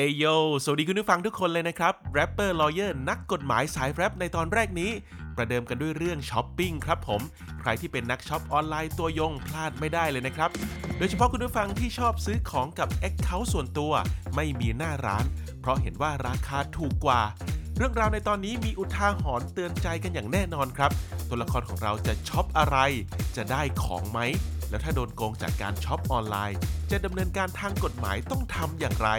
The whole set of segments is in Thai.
เอโย สวัสดีคุณผู้ฟังทุกคนเลยนะครับ Rapper Lawyer นักกฎหมายสายแรปในตอนแรกนี้ ประเดิมกันด้วยเรื่องช้อปปิ้งครับผม ใครที่เป็นนักช็อปออนไลน์ตัวยงพลาดไม่ได้เลยนะครับ โดยเฉพาะคุณผู้ฟังที่ชอบซื้อของกับ Account ส่วนตัว ไม่มีหน้าร้าน เพราะเห็นว่าราคาถูกกว่า เรื่องราวในตอนนี้มีอุทาหรณ์เตือนใจกันอย่างแน่นอนครับ ตัวละครของเราจะช็อปอะไร จะได้ของไหม แล้วถ้าโดนโกงจากการช็อปออนไลน์ จะดำเนินการทางกฎหมายต้องทำอย่างไร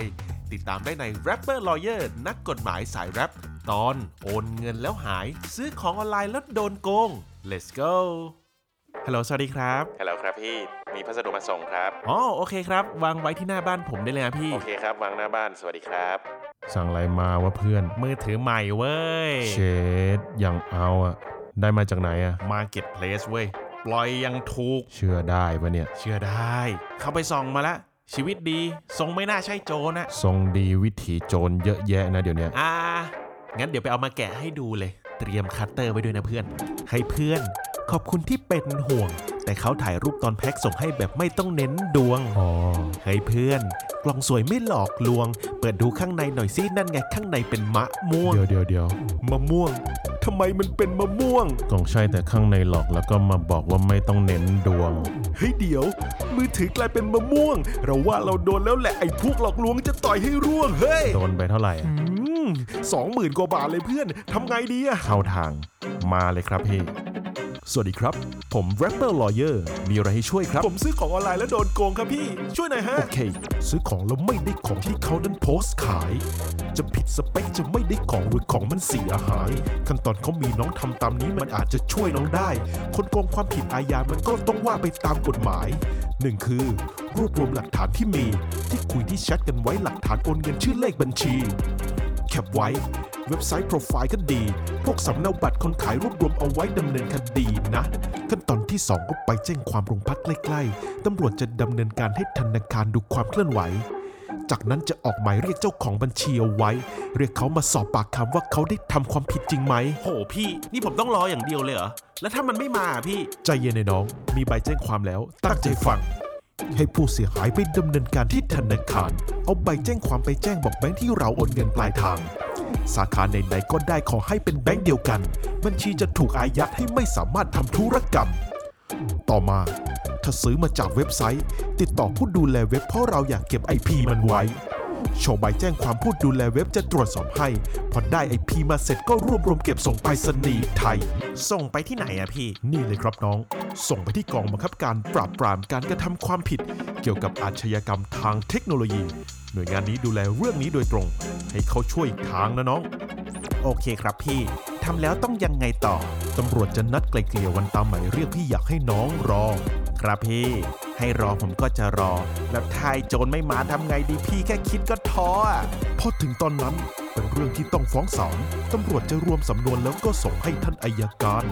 ติดตามได้ใน Rapper Lawyer นักกฎหมายสายแรปตอนโอนเงินแล้วหาย ซื้อของออนไลน์แล้วโดนโกง let's go ฮัลโหล สวัสดีครับ ฮัลโหลครับพี่ มีพัสดุมาส่งครับ อ๋อ โอเคครับ วางไว้ที่หน้าบ้านผมได้เลยนะพี่ โอเคครับ วางหน้าบ้าน สวัสดีครับ สั่งอะไรมาวะเพื่อน มือถือใหม่เว้ย เชดยังเอาอะได้มาจากไหนอะ Marketplace เว้ย ปล่อยยังถูก เชื่อได้ปะเนี่ย เชื่อได้ เข้าไปส่องมาแล้ว ชีวิตดี ทรงไม่น่าใช่โจรนะ ทรงดีวิถีโจรเยอะแยะนะเดี๋ยวเนี้ยอ่า งั้นเดี๋ยวไปเอามาแกะให้ดูเลย เตรียมคัตเตอร์ไว้ด้วยนะเพื่อน ให้เพื่อน ขอบคุณที่เป็นห่วง แต่เขาถ่ายรูปตอนแพ็คส่งให้แบบไม่ต้องเน้นดวง อ๋อเฮ้ยเพื่อน กล่องสวยไม่หลอกลวง เปิดดูข้างในหน่อยสินั่นไงข้างในเป็นมะม่วง เดี๋ยวเดี๋ยวเดี๋ยวมะม่วง ทำไมมันเป็นมะม่วงต้องใช่แต่ข้างในหลอกแล้วก็มาบอกว่าไม่ต้องเน้นดวง เฮ้ยเดี๋ยว มือถือกลายเป็นมะม่วง เราว่าเราโดนแล้วแหละไอ้พวกหลอกลวงจะต่อยให้ร่วงเฮ้ยโดนไปเท่าไหร่อะสองหมื่นกว่าบาทเลยเพื่อนทำไงดีอะเข้าทางมาเลยครับพี่ สวัสดีครับ ผม Rapper Lawyer มีอะไรให้ช่วยครับ ผมซื้อของออนไลน์แล้วโดนโกงครับพี่ ช่วยหน่อยฮะ โอเค ซื้อของแล้วไม่ได้ของที่เขาดันโพสต์ขาย จะผิดสเปคจะไม่ได้ของหรือของมันเสียหาย ขั้นตอนเขามีน้องทำตามนี้มันอาจจะช่วยน้องได้ คนโกงความผิดอาญามันก็ต้องว่าไปตามกฎหมายหนึ่งคือ รวบรวมหลักฐานที่มี ที่คุยที่แชทกันไว้หลักฐานโอนเงินชื่อเลขบัญชี แคปไว้ เว็บไซต์โปรไฟล์ก็ดี พวกสำเนาบัตรคนขายรวบรวมเอาไว้ดำเนินคดีนะ ขั้นตอนที่ 2 ก็ไปแจ้งความโรงพักใกล้ๆตำรวจจะดำเนินการให้ธนาคารดูความเคลื่อนไหว จากนั้นจะออกหมายเรียกเจ้าของบัญชีเอาไว้ เรียกเขามาสอบปากคำว่าเขาได้ทำความผิดจริงไหม โหพี่ นี่ผมต้องรออย่างเดียวเลยเหรอ แล้วถ้ามันไม่มาอะพี่ ใจเย็นในน้อง มีใบแจ้งความแล้ว ตั้งใจฟัง ให้ผู้เสียหายไปดำเนินการที่ธนาคาร เอาใบแจ้งความไปแจ้งบอกแบงค์ที่เราโอนเงินปลายทาง สาขาไหนๆก็ได้ขอให้เป็นแบงค์เดียวกัน บัญชีจะถูกอายัดให้ไม่สามารถทำธุรกรรม ต่อมาถ้าซื้อมาจากเว็บไซต์ ติดต่อผู้ดูแลเว็บเพราะเราอยากเก็บ IP มันไว้ โชว์ใบแจ้งความผู้ดูแลเว็บจะตรวจสอบให้ พอได้ IP มาเสร็จก็รวบรวมเก็บส่งไปรษณีย์ไทย ส่งไปที่ไหนอะพี่ นี่เลยครับน้อง ส่งไปที่กองบังคับการปราบปรามการกระทำความผิด เกี่ยวกับอาชญากรรมทางเทคโนโลยี หน่วยงานนี้ดูแลเรื่องนี้โดยตรง ให้เขาช่วยอีกทางนะน้อง โอเคครับพี่ทำแล้วต้องยังไงต่อ ตำรวจจะนัดไกลเกลี่ยวันตามหมายเรียกพี่อยากให้น้องรอ ครับพี่ ให้รอผมก็จะรอ แล้วทายโจรไม่มาทำไงดีพี่แค่คิดก็ท้ออะพอถึงตอนนั้นเป็นเรื่องที่ต้องฟ้องศาลตำรวจจะรวมสำนวนแล้วก็ส่งให้ท่านอายการ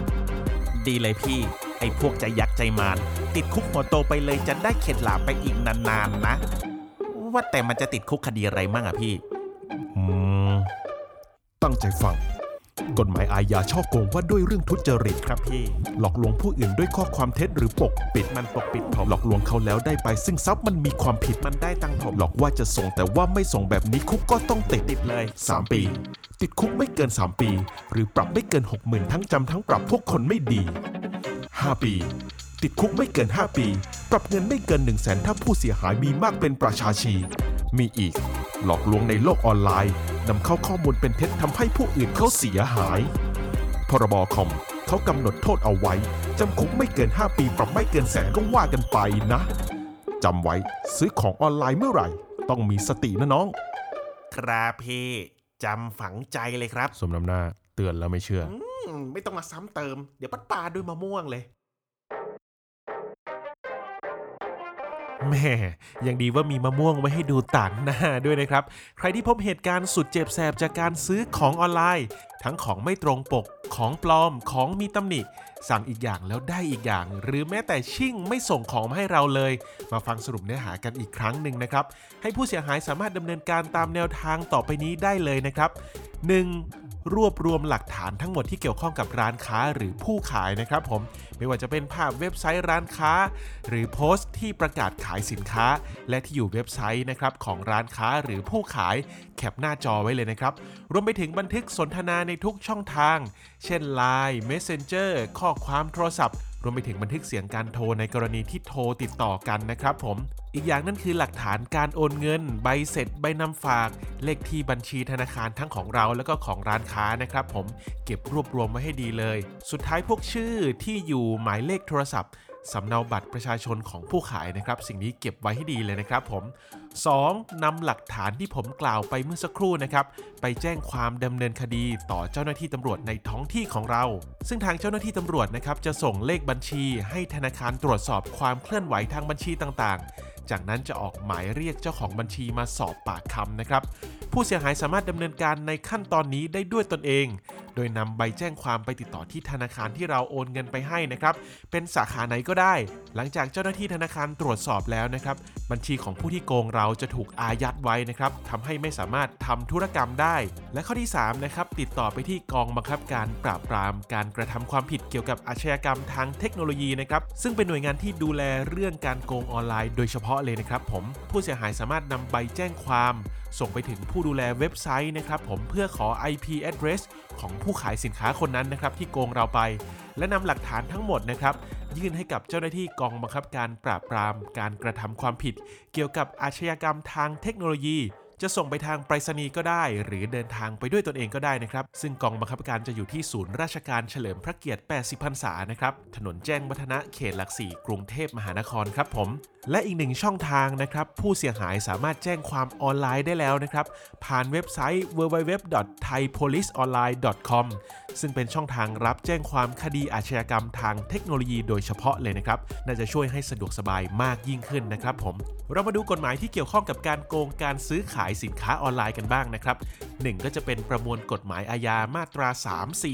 ดีเลยพี่ ไอ้พวกใจยักษ์ใจมารติดคุกหัวโตไปเลยจะได้เข็ดหลาบไปอีกนานๆนะ ว่าแต่มันจะติดคุกคดีอะไรมั่งอะพี่ อืม ตั้งใจฟัง กฎหมายอาญาช่อโกงว่าด้วยเรื่องทุจริต ครับพี่ หลอกลวงผู้อื่นด้วยข้อความเท็จหรือปกปิด มันปกปิดผมหลอกลวงเขาแล้วได้ไป ซึ่งทรัพย์มันมีความผิด มันได้ตังค์ผมหลอกว่าจะส่งแต่ว่าไม่ส่งแบบนี้คุกก็ต้องติดติดเลย 3 ปี ติดคุกไม่เกิน 3 ปี หรือปรับไม่เกิน 60,000 ทั้งจำทั้งปรับพวกคนไม่ดี 5 ปี ติดคุกไม่เกิน 5 ปี ปรับเงินไม่เกิน1 0 0 0 0แสนถ้าผู้เสียหายมีมากเป็นประชาชี มีอีก หลอกลวงในโลกออนไลน์นำเข้าข้อมูลเป็นเท็จทำให้ผู้อื่นเขาเสียหาย พรบคอมเขากำหนดโทษเอาไว้จำคุกไม่เกิน 5 ปีปรับไม่เกินแสนก็ว่ากันไปนะจำไว้ซื้อของออนไลน์เมื่อไหร่ ต้องมีสตินะน้อง ครับพี่จำฝังใจเลยครับ สมน้ำหน้าเตือนแล้วไม่เชื่อ อืมไม่ต้องมาซ้ำเติม เดี๋ยวปัดปาด้วยมะม่วงเลย แม่ยังดีว่ามีมะม่วงไว้ให้ดูต่างหน้าด้วยนะครับ ใครที่พบเหตุการณ์สุดเจ็บแสบจากการซื้อของออนไลน์ ทั้งของไม่ตรงปก ของปลอม ของมีตำหนิ สั่งอีกอย่างแล้วได้อีกอย่าง หรือแม้แต่ชิ่งไม่ส่งของมาให้เราเลย มาฟังสรุปเนื้อหากันอีกครั้งหนึ่งนะครับ ให้ผู้เสียหายสามารถดำเนินการตามแนวทางต่อไปนี้ได้เลยนะครับ 1. รวบรวมหลักฐานทั้งหมดที่เกี่ยวข้องกับร้านค้าหรือผู้ขายนะครับผม ไม่ว่าจะเป็นภาพเว็บไซต์ร้านค้า หรือโพสต์ที่ประกาศขายสินค้า และที่อยู่เว็บไซต์นะครับของร้านค้าหรือผู้ขายแคปหน้าจอไว้เลยนะครับ รวมไปถึงบันทึกสนทนาในทุกช่องทาง เช่น Line Messenger ข้อความโทรศัพท์ รวมไปถึงบันทึกเสียงการโทรในกรณีที่โทรติดต่อกันนะครับผม อีกอย่างนั่นคือหลักฐานการโอนเงิน ใบเสร็จ ใบนำฝาก เลขที่บัญชีธนาคารทั้งของเราแล้วก็ของร้านค้านะครับผม เก็บรวบรวมไว้ให้ดีเลย สุดท้ายพวกชื่อที่อยู่หมายเลขโทรศัพท์สำเนาบัตรประชาชนของผู้ขายนะครับ สิ่งนี้เก็บไว้ให้ดีเลยนะครับผม 2. นำหลักฐานที่ผมกล่าวไปเมื่อสักครู่นะครับ ไปแจ้งความดำเนินคดีต่อเจ้าหน้าที่ตำรวจในท้องที่ของเรา ซึ่งทางเจ้าหน้าที่ตำรวจนะครับจะส่งเลขบัญชี ให้ธนาคารตรวจสอบความเคลื่อนไหวทางบัญชีต่างๆ จากนั้นจะออกหมายเรียกเจ้าของบัญชีมาสอบปากคำนะครับ ผู้เสียหายสามารถดำเนินการในขั้นตอนนี้ได้ด้วยตนเอง โดยนำใบแจ้งความไปติดต่อที่ธนาคารที่เราโอนเงินไปให้นะครับ เป็นสาขาไหนก็ได้ หลังจากเจ้าหน้าที่ธนาคารตรวจสอบแล้วนะครับ บัญชีของผู้ที่โกงเราราจะถูกอายัดไว้นะครับทำให้ไม่สามารถทำธุรกรรมได้ และข้อที่3นะครับติดต่อไปที่กองบังคับการปราบปรามการกระทำความผิดเกี่ยวกับอาชญากรรมทางเทคโนโลยีนะครับซึ่งเป็นหน่วยงานที่ดูแลเรื่องการโกงออนไลน์โดยเฉพาะเลยนะครับผมผู้เสียหายสามารถนำใบแจ้งความส่งไปถึงผู้ดูแลเว็บไซต์นะครับผมเพื่อขอ IP address ของผู้ขายสินค้าคนนั้นนะครับที่โกงเราไป และนำหลักฐานทั้งหมดนะครับ ยื่นให้กับเจ้าหน้าที่กองบังคับการปราบปรามการกระทำความผิด เกี่ยวกับอาชญากรรมทางเทคโนโลยี จะส่งไปทางไปรษณีย์ก็ได้ หรือเดินทางไปด้วยตนเองก็ได้นะครับ ซึ่งกองบังคับการจะอยู่ที่ศูนย์ราชการเฉลิมพระเกียรติ 80 พรรษานะครับ ถนนแจ้งวัฒนะเขตหลักสี่กรุงเทพมหานครครับผม และอีกหนึ่งช่องทางนะครับ ผู้เสียหายสามารถแจ้งความออนไลน์ได้แล้วนะครับ ผ่านเว็บไซต์ www.thaipoliceonline.com ซึ่งเป็นช่องทางรับแจ้งความคดีอาชญากรรมทางเทคโนโลยีโดยเฉพาะเลยนะครับ น่าจะช่วยให้สะดวกสบายมากยิ่งขึ้นนะครับผม เรามาดูกฎหมายที่เกี่ยวข้องกับการโกงการซื้อขายสินค้าออนไลน์กันบ้างนะครับหนึ่งก็จะเป็นประมวลกฎหมายอาญามาตรา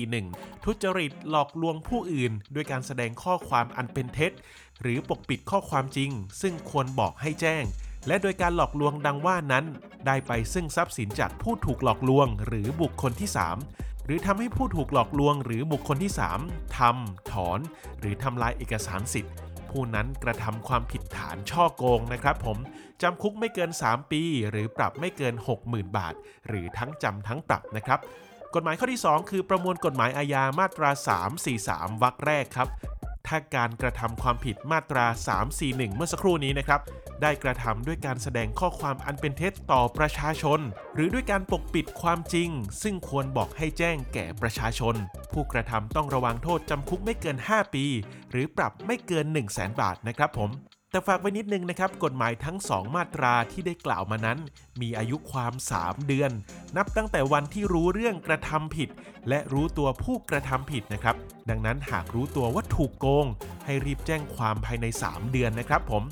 341 ทุจริตหลอกลวงผู้อื่น ด้วยการแสดงข้อความอันเป็นเท็จ หรือปกปิดข้อความจริง ซึ่งควรบอกให้แจ้ง และโดยการหลอกลวงดังว่านั้น ได้ไปซึ่งทรัพย์สินจากผู้ถูกหลอกลวง หรือบุคคลที่ 3หรือทำให้ผู้ถูกหลอกลวงหรือบุคคลที่ 3ทำถอน หรือทำลายเอกสารสิทธิ์ ผู้นั้นกระทำความผิดฐานช่อโกงนะครับผมจำคุกไม่เกิน 3 ปี หรือปรับไม่เกิน 60,000 บาท หรือทั้งจำทั้งปรับนะครับกฎหมายข้อที่ 2 คือประมวลกฎหมายอาญามาตรา 343 วรรคแรกครับ ถ้าการกระทำความผิดมาตรา 341 เมื่อสักครู่นี้นะครับ ได้กระทำด้วยการแสดงข้อความอันเป็นเท็จต่อประชาชน หรือด้วยการปกปิดความจริง ซึ่งควรบอกให้แจ้งแก่ประชาชน ผู้กระทำต้องระวังโทษจำคุกไม่เกิน 5 ปี หรือปรับไม่เกิน 1 0 0 0 0แบาทนะครับผม แต่ฝากไว้นิดนึงนะครับ กฎหมายทั้ง 2 มาตราที่ได้กล่าวมานั้น มีอายุความ 3 เดือน นับตั้งแต่วันที่รู้เรื่องกระทำผิด และรู้ตัวผู้กระทำผิดนะครับ ดังนั้นหากรู้ตัวว่าถูกโกง ให้รีบแจ้งความภายใน 3 เดือนนะครับผม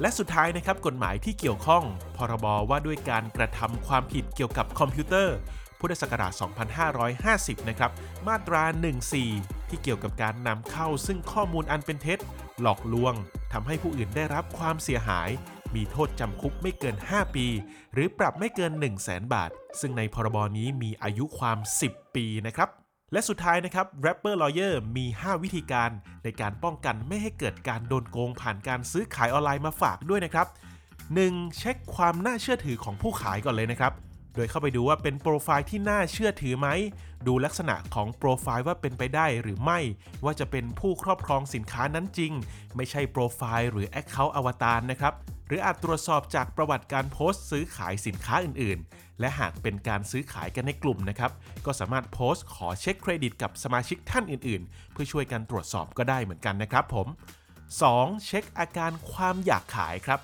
และสุดท้ายนะครับกฎหมายที่เกี่ยวข้อง พรบว่าด้วยการกระทำความผิดเกี่ยวกับคอมพิวเตอร์ พุทธศักราช 2550 นะครับ มาตรา 14 ที่เกี่ยวกับการนำเข้าซึ่งข้อมูลอันเป็นเท็จ หลอกลวงทำให้ผู้อื่นได้รับความเสียหาย มีโทษจำคุกไม่เกิน 5 ปี หรือปรับไม่เกิน 1 0 0 0 0แบาท ซึ่งในพรบนี้มีอายุความ 10 ปีนะครับและสุดท้ายนะครับ Rapper Lawyer มี 5 วิธีการในการป้องกันไม่ให้เกิดการโดนโกงผ่านการซื้อขายออนไลน์มาฝากด้วยนะครับ 1. เช็คความน่าเชื่อถือของผู้ขายก่อนเลยนะครับ โดยเข้าไปดูว่าเป็นโปรไฟล์ที่น่าเชื่อถือไหม ดูลักษณะของโปรไฟล์ว่าเป็นไปได้หรือไม่ ว่าจะเป็นผู้ครอบครองสินค้านั้นจริง ไม่ใช่โปรไฟล์หรือ Account อวตารนะครับ หรืออาจตรวจสอบจากประวัติการโพสต์ซื้อขายสินค้าอื่น ๆ และหากเป็นการซื้อขายกันในกลุ่มนะครับ ก็สามารถโพสต์ขอเช็คเครดิตกับสมาชิกท่านอื่น ๆ เพื่อช่วยกันตรวจสอบก็ได้เหมือนกันนะครับผม 2. เช็คอาการความอยากขายครับ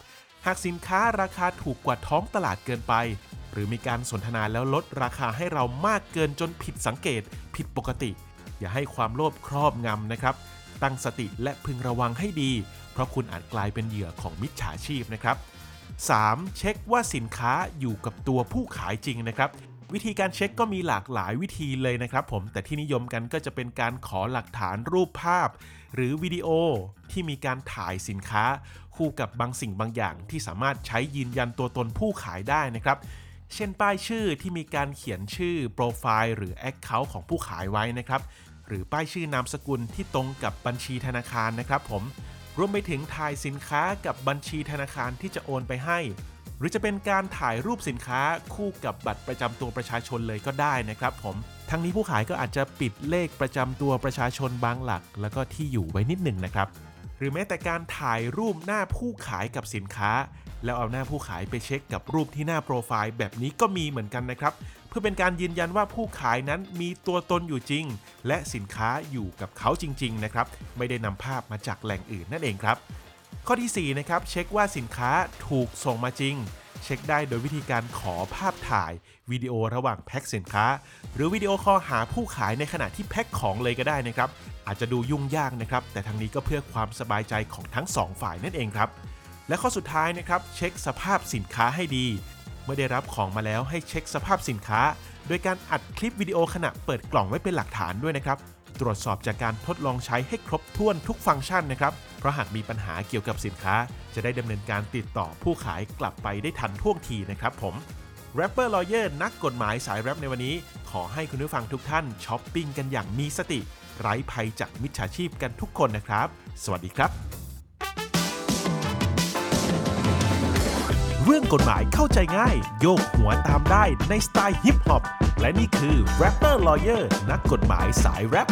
หากสินค้าราคาถูกกว่าท้องตลาดเกินไป หรือมีการสนทนาแล้วลดราคาให้เรามากเกินจนผิดสังเกต ผิดปกติ อย่าให้ความโลภครอบงำนะครับ ตั้งสติและพึงระวังให้ดี เพราะคุณอาจกลายเป็นเหยื่อของมิจฉาชีพนะครับ 3. เช็คว่าสินค้าอยู่กับตัวผู้ขายจริงนะครับ วิธีการเช็คก็มีหลากหลายวิธีเลยนะครับ ผมแต่ที่นิยมกันก็จะเป็นการขอหลักฐานรูปภาพ หรือวิดีโอที่มีการถ่ายสินค้า คู่กับบางสิ่งบางอย่างที่สามารถใช้ยืนยันตัวตนผู้ขายได้นะครับ เช่นป้ายชื่อที่มีการเขียนชื่อโปรไฟล์หรือ Account ของผู้ขายไว้นะครับ หรือป้ายชื่อนามสกุลที่ตรงกับบัญชีธนาคารนะครับผมรวมไปถึงถ่ายสินค้ากับบัญชีธนาคารที่จะโอนไปให้ หรือจะเป็นการถ่ายรูปสินค้าคู่กับบัตรประจำตัวประชาชนเลยก็ได้นะครับผมทั้งนี้ผู้ขายก็อาจจะปิดเลขประจำตัวประชาชนบางหลัก แล้วก็ที่อยู่ไว้นิดหนึ่งนะครับ หรือแม้แต่การถ่ายรูปหน้าผู้ขายกับสินค้า แล้วเอาหน้าผู้ขายไปเช็คกับรูปที่หน้าโปรไฟล์แบบนี้ก็มีเหมือนกันนะครับ เพื่อเป็นการยืนยันว่าผู้ขายนั้นมีตัวตนอยู่จริง และสินค้าอยู่กับเขาจริงๆนะครับไม่ได้นำภาพมาจากแหล่งอื่นนั่นเองครับ ข้อที่4นะครับเช็คว่าสินค้าถูกส่งมาจริงเช็คได้โดยวิธีการขอภาพถ่ายวิดีโอระหว่างแพ็คสินค้า หรือวิดีโอคอลหาผู้ขายในขณะที่แพ็คของเลยก็ได้นะครับ อาจจะดูยุ่งยากนะครับ แต่ทั้งนี้ก็เพื่อความสบายใจของทั้ง 2 ฝ่ายนั่นเองครับ และข้อสุดท้ายนะครับเช็คสภาพสินค้าให้ดี เมื่อได้รับของมาแล้วให้เช็คสภาพสินค้า โดยการอัดคลิปวิดีโอขณะเปิดกล่องไว้เป็นหลักฐานด้วยนะครับ ตรวจสอบจากการทดลองใช้ให้ครบถ้วนทุกฟังก์ชันนะครับ เพราะหากมีปัญหาเกี่ยวกับสินค้า จะได้ดำเนินการติดต่อผู้ขายกลับไปได้ทันท่วงทีนะครับผม Rapper Lawyer นักกฎหมายสายแรปในวันนี้ ขอให้คุณผู้ฟังทุกท่านช้อปปิ้งกันอย่างมีสติ ไร้ภัยจากมิจฉาชีพกันทุกคนนะครับ สวัสดีครับ รื่องกฎหมายเข้าใจง่าย โยกหัวตามได้ในสไตล์ฮิปฮอป และนี่คือ Rapper Lawyer นักกฎหมายสายแรป